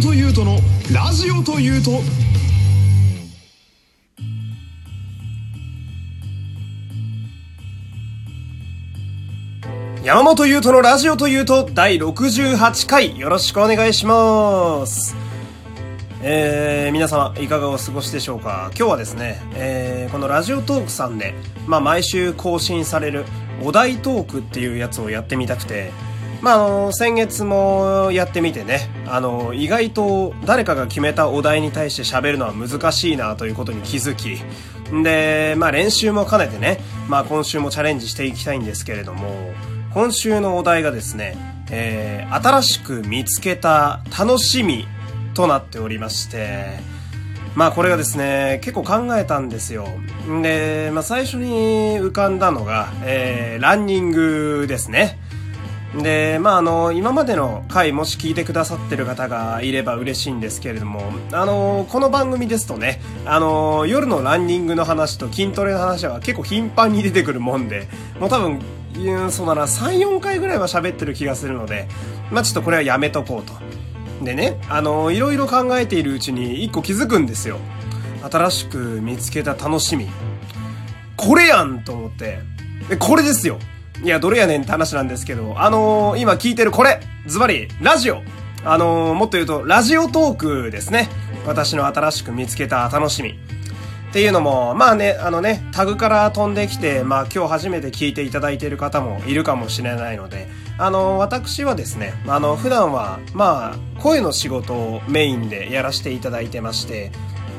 本優斗のラジオというと。山本優斗のラジオというと第68回。よろしくお願いします。えー、皆様いかがお過ごしでしょうか。今日はですね、えー、このラジオトークさんで、まあ、毎週更新されるお題トークっていうやつをやってみたくて。まあ、あの、先月もやってみてね、あの、意外と誰かが決めたお題に対して喋るのは難しいなということに気づき、で、まあ練習も兼ねてね、まあ今週もチャレンジしていきたいんですけれども、今週のお題がですね、えー、新しく見つけた楽しみとなっておりまして、まあこれがですね、結構考えたんですよ。で、まあ最初に浮かんだのが、えー、ランニングですね。で、まあ、あの、今までの回もし聞いてくださってる方がいれば嬉しいんですけれども、あの、この番組ですとね、あの、夜のランニングの話と筋トレの話は結構頻繁に出てくるもんで、もう多分、そうだな、3、4回ぐらいは喋ってる気がするので、まあ、ちょっとこれはやめとこうと。でね、あの、いろいろ考えているうちに一個気づくんですよ。新しく見つけた楽しみ。これやんと思って。これですよ。いや、どれやねんって話なんですけど、あのー、今聞いてるこれ、ズバリ、ラジオ。あのー、もっと言うと、ラジオトークですね。私の新しく見つけた楽しみ。っていうのも、まあね、あのね、タグから飛んできて、まあ今日初めて聞いていただいている方もいるかもしれないので、あの、私はですね、あの、普段は、まあ、声の仕事をメインでやらせていただいてまして、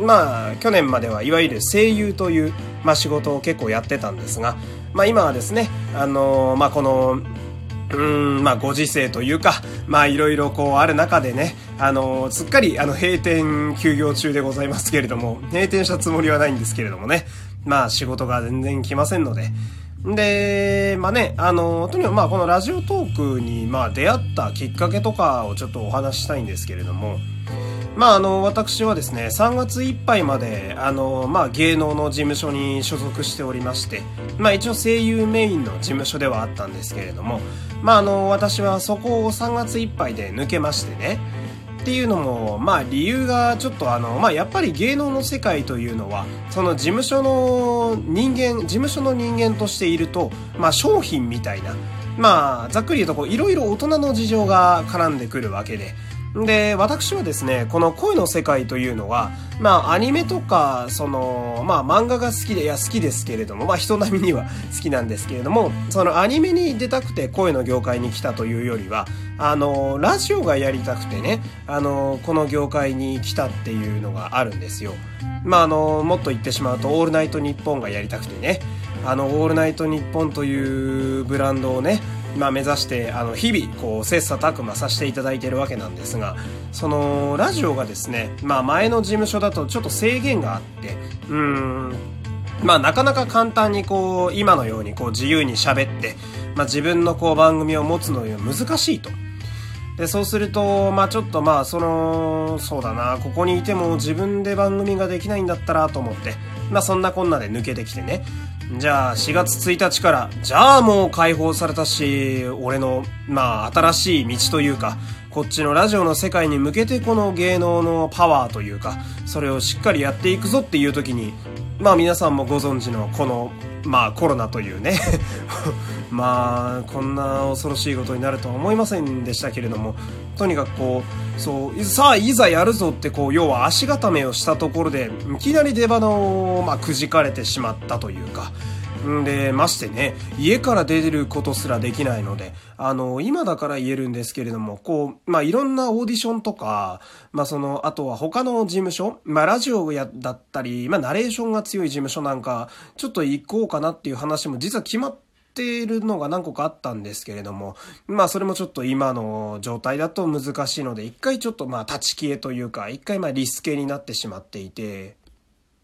まあ、去年まではいわゆる声優という、まあ仕事を結構やってたんですが、まあ今はですね、あのー、まあこの、うん、まあ、ご時世というか、まあ、いろいろこうある中でね、あの、すっかりあの、閉店休業中でございますけれども、閉店したつもりはないんですけれどもね、まあ、仕事が全然来ませんので、で、まあね、あの、とにかくまあ、このラジオトークに、まあ、出会ったきっかけとかをちょっとお話ししたいんですけれども、まあ、あの、私はですね、3月いっぱいまで、あの、まあ、芸能の事務所に所属しておりまして、まあ、一応声優メインの事務所ではあったんですけれども、まあ、あの、私はそこを3月いっぱいで抜けましてね、っていうのも、まあ理由がちょっとあの、まあやっぱり芸能の世界というのは、その事務所の人間、事務所の人間としていると、まあ商品みたいな、まあざっくり言うとこう、いろいろ大人の事情が絡んでくるわけで、で、私はですね、この恋の世界というのは、まあ、アニメとか、その、まあ、漫画が好きで、いや、好きですけれども、まあ、人並みには好きなんですけれども、そのアニメに出たくて声の業界に来たというよりは、あの、ラジオがやりたくてね、あの、この業界に来たっていうのがあるんですよ。まあ、あの、もっと言ってしまうと、オールナイトニッポンがやりたくてね、あの、オールナイトニッポンというブランドをね、まあ、目指してあの日々こう切磋琢磨させていただいているわけなんですがそのラジオがですね、まあ、前の事務所だとちょっと制限があってうんまあなかなか簡単にこう今のようにこう自由に喋って、まあ、自分のこう番組を持つのには難しいと。で、そうすると、まあちょっとまあその、そうだな、ここにいても自分で番組ができないんだったらと思って、まあそんなこんなで抜けてきてね。じゃあ4月1日から、じゃあもう解放されたし、俺の、まあ新しい道というか、こっちのラジオの世界に向けてこの芸能のパワーというか、それをしっかりやっていくぞっていう時に、まあ皆さんもご存知のこの、まあコロナというね。まあこんな恐ろしいことになるとは思いませんでしたけれども、とにかくこう、そう、さあいざやるぞってこう、要は足固めをしたところで、いきなり出花を、まあくじかれてしまったというか、んで、ましてね、家から出ることすらできないので、あの、今だから言えるんですけれども、こう、まあ、いろんなオーディションとか、まあ、その、あとは他の事務所、まあ、ラジオや、だったり、まあ、ナレーションが強い事務所なんか、ちょっと行こうかなっていう話も実は決まって、ているのが何個かあったんですけれども、まあそれもちょっと今の状態だと難しいので、一回ちょっとまあ立ち消えというか、一回まあリスケになってしまっていて、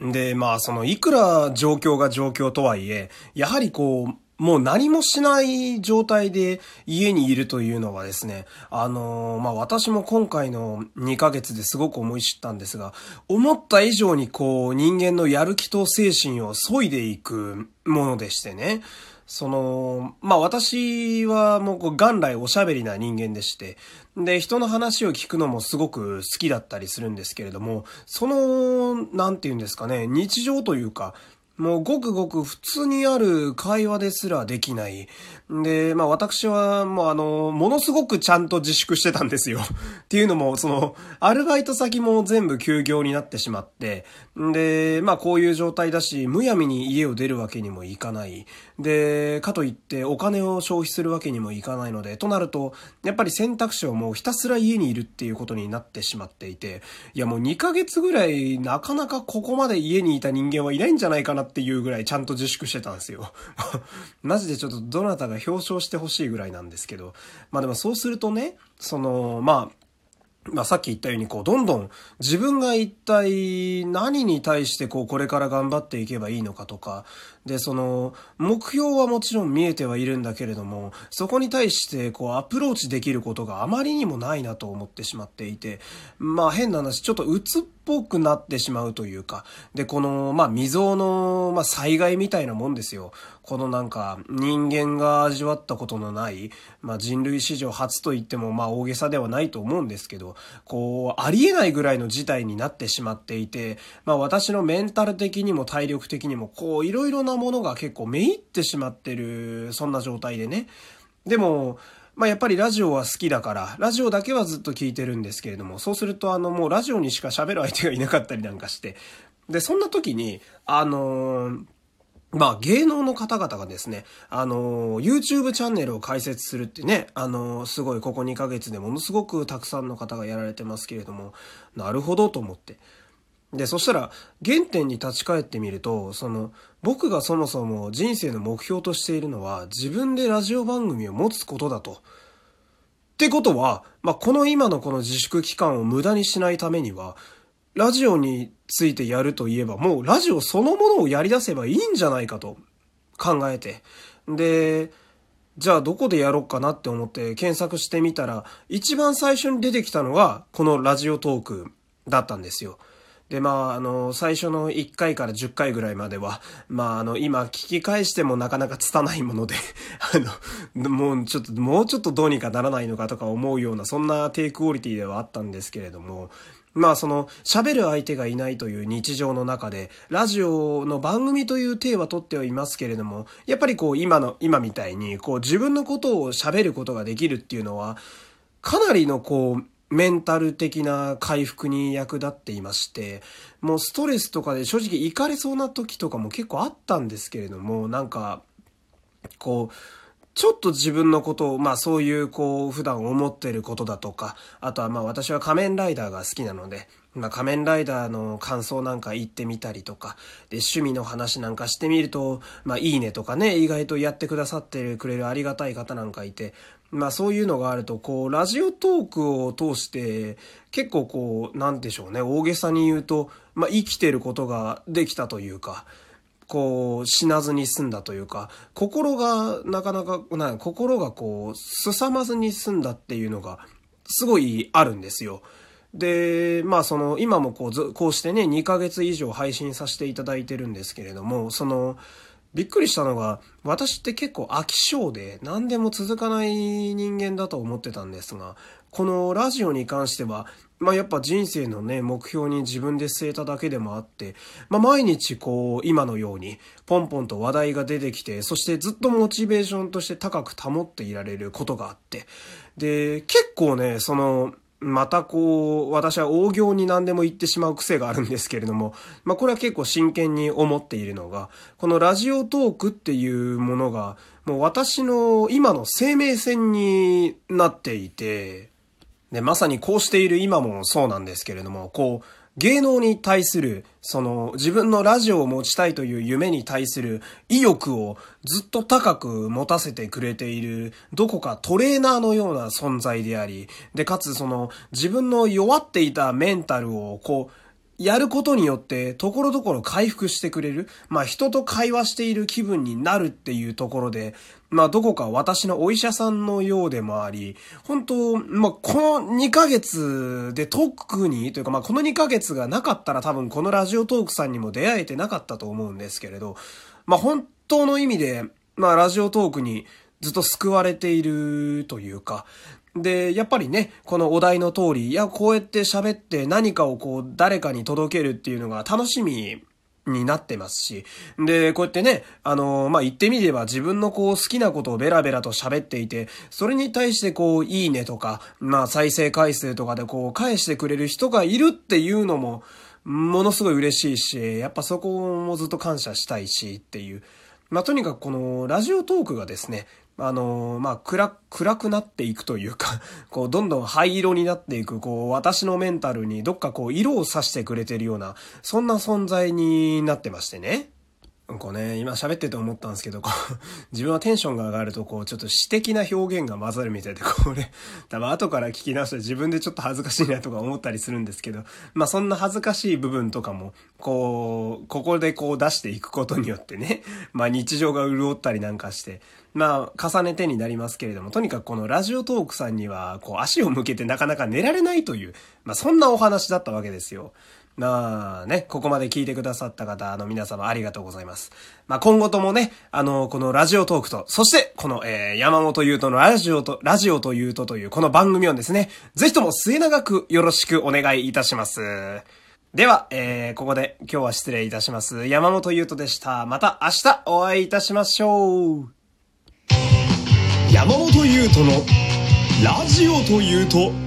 で、まあ、その、いくら状況が状況とはいえ、やはりこう、もう何もしない状態で家にいるというのはですね、あのー、まあ、私も今回の2ヶ月ですごく思い知ったんですが、思った以上にこう、人間のやる気と精神を削いでいくものでしてね。その、まあ私はもう元来おしゃべりな人間でして、で、人の話を聞くのもすごく好きだったりするんですけれども、その、なんて言うんですかね、日常というか、もうごくごく普通にある会話ですらできない。で、まあ私はもうあの、ものすごくちゃんと自粛してたんですよ。っていうのも、その、アルバイト先も全部休業になってしまって、で、まあこういう状態だし、むやみに家を出るわけにもいかない。で、かといってお金を消費するわけにもいかないので、となると、やっぱり選択肢をもうひたすら家にいるっていうことになってしまっていて、いやもう2ヶ月ぐらいなかなかここまで家にいた人間はいないんじゃないかなっていうぐらいちゃんと自粛してたんですよ。マジでちょっとどなたが表彰してほしいぐらいなんですけど。まあでもそうするとね、その、まあ、まあさっき言ったようにこうどんどん自分が一体何に対してこうこれから頑張っていけばいいのかとか、でその目標はもちろん見えてはいるんだけれども、そこに対してこうアプローチできることがあまりにもないなと思ってしまっていて、まあ変な話、ちょっと鬱っぽくなってしまうというか、でこのまあ未曾有のまあ災害みたいなもんですよ。このなんか人間が味わったことのない、まあ人類史上初と言ってもまあ大げさではないと思うんですけど、こう、ありえないぐらいの事態になってしまっていて、まあ私のメンタル的にも体力的にもこういろいろなものが結構めいってしまってる、そんな状態でね。でも、まあやっぱりラジオは好きだから、ラジオだけはずっと聞いてるんですけれども、そうするとあのもうラジオにしか喋る相手がいなかったりなんかして、で、そんな時に、あのーまあ芸能の方々がですね、あの、YouTube チャンネルを開設するってね、あの、すごいここ2ヶ月でものすごくたくさんの方がやられてますけれども、なるほどと思って。で、そしたら原点に立ち返ってみると、その、僕がそもそも人生の目標としているのは自分でラジオ番組を持つことだと。ってことは、まあ、この今のこの自粛期間を無駄にしないためには、ラジオについてやるといえば、もうラジオそのものをやり出せばいいんじゃないかと考えて。で、じゃあどこでやろうかなって思って検索してみたら、一番最初に出てきたのが、このラジオトークだったんですよ。で、まあ、あの、最初の1回から10回ぐらいまでは、まあ、あの、今聞き返してもなかなか拙いもので あの、もうちょっと、もうちょっとどうにかならないのかとか思うような、そんな低クオリティではあったんですけれども、まあその喋る相手がいないという日常の中で、ラジオの番組という体は取ってはいますけれども、やっぱりこう今の、今みたいにこう自分のことを喋ることができるっていうのは、かなりのこう、メンタル的な回復に役立っていまして、もうストレスとかで正直行かれそうな時とかも結構あったんですけれども、なんか、こう、ちょっと自分のことを、まあそういうこう普段思ってることだとか、あとはまあ私は仮面ライダーが好きなので、まあ仮面ライダーの感想なんか言ってみたりとか、で趣味の話なんかしてみると、まあいいねとかね、意外とやってくださってくれるありがたい方なんかいて、まあそういうのがあると、こう、ラジオトークを通して、結構こう、なんでしょうね、大げさに言うと、まあ生きてることができたというか、こう、死なずに済んだというか、心が、なかなか、な心がこう、すさまずに済んだっていうのが、すごいあるんですよ。で、まあその、今もこう、こうしてね、2ヶ月以上配信させていただいてるんですけれども、その、びっくりしたのが、私って結構飽き性で何でも続かない人間だと思ってたんですが、このラジオに関しては、まあやっぱ人生のね、目標に自分で据えただけでもあって、まあ毎日こう、今のように、ポンポンと話題が出てきて、そしてずっとモチベーションとして高く保っていられることがあって、で、結構ね、その、またこう、私は大行に何でも言ってしまう癖があるんですけれども、まあこれは結構真剣に思っているのが、このラジオトークっていうものが、もう私の今の生命線になっていて、で、まさにこうしている今もそうなんですけれども、こう、芸能に対する、その自分のラジオを持ちたいという夢に対する意欲をずっと高く持たせてくれている、どこかトレーナーのような存在であり、で、かつその自分の弱っていたメンタルをこう、やることによって、ところどころ回復してくれる。まあ、人と会話している気分になるっていうところで、まあ、どこか私のお医者さんのようでもあり、本当まあ、この2ヶ月で特に、というか、まあ、この2ヶ月がなかったら多分このラジオトークさんにも出会えてなかったと思うんですけれど、まあ、本当の意味で、まあ、ラジオトークにずっと救われているというか、で、やっぱりね、このお題の通り、いや、こうやって喋って何かをこう、誰かに届けるっていうのが楽しみになってますし。で、こうやってね、あの、ま、言ってみれば自分のこう好きなことをベラベラと喋っていて、それに対してこう、いいねとか、まあ、再生回数とかでこう、返してくれる人がいるっていうのも、ものすごい嬉しいし、やっぱそこもずっと感謝したいしっていう。ま、とにかくこのラジオトークがですね、あのまあ、暗、暗くなっていくというか こう、どんどん灰色になっていく、こう、私のメンタルにどっかこう、色をさしてくれてるような、そんな存在になってましてね。こうね、今喋ってて思ったんですけど、こう、自分はテンションが上がると、こう、ちょっと詩的な表現が混ざるみたいで、これ、多分後から聞き直して自分でちょっと恥ずかしいなとか思ったりするんですけど、まあそんな恥ずかしい部分とかも、こう、ここでこう出していくことによってね、まあ日常が潤ったりなんかして、まあ重ねてになりますけれども、とにかくこのラジオトークさんには、こう足を向けてなかなか寝られないという、まあそんなお話だったわけですよ。まあね、ここまで聞いてくださった方、あの皆様ありがとうございます。まあ今後ともね、あの、このラジオトークと、そしてこの、えー、山本優斗のラジオと、ラジオというとというこの番組をですね、ぜひとも末永くよろしくお願いいたします。では、えー、ここで今日は失礼いたします。山本優斗でした。また明日お会いいたしましょう。山本優斗のラジオというと、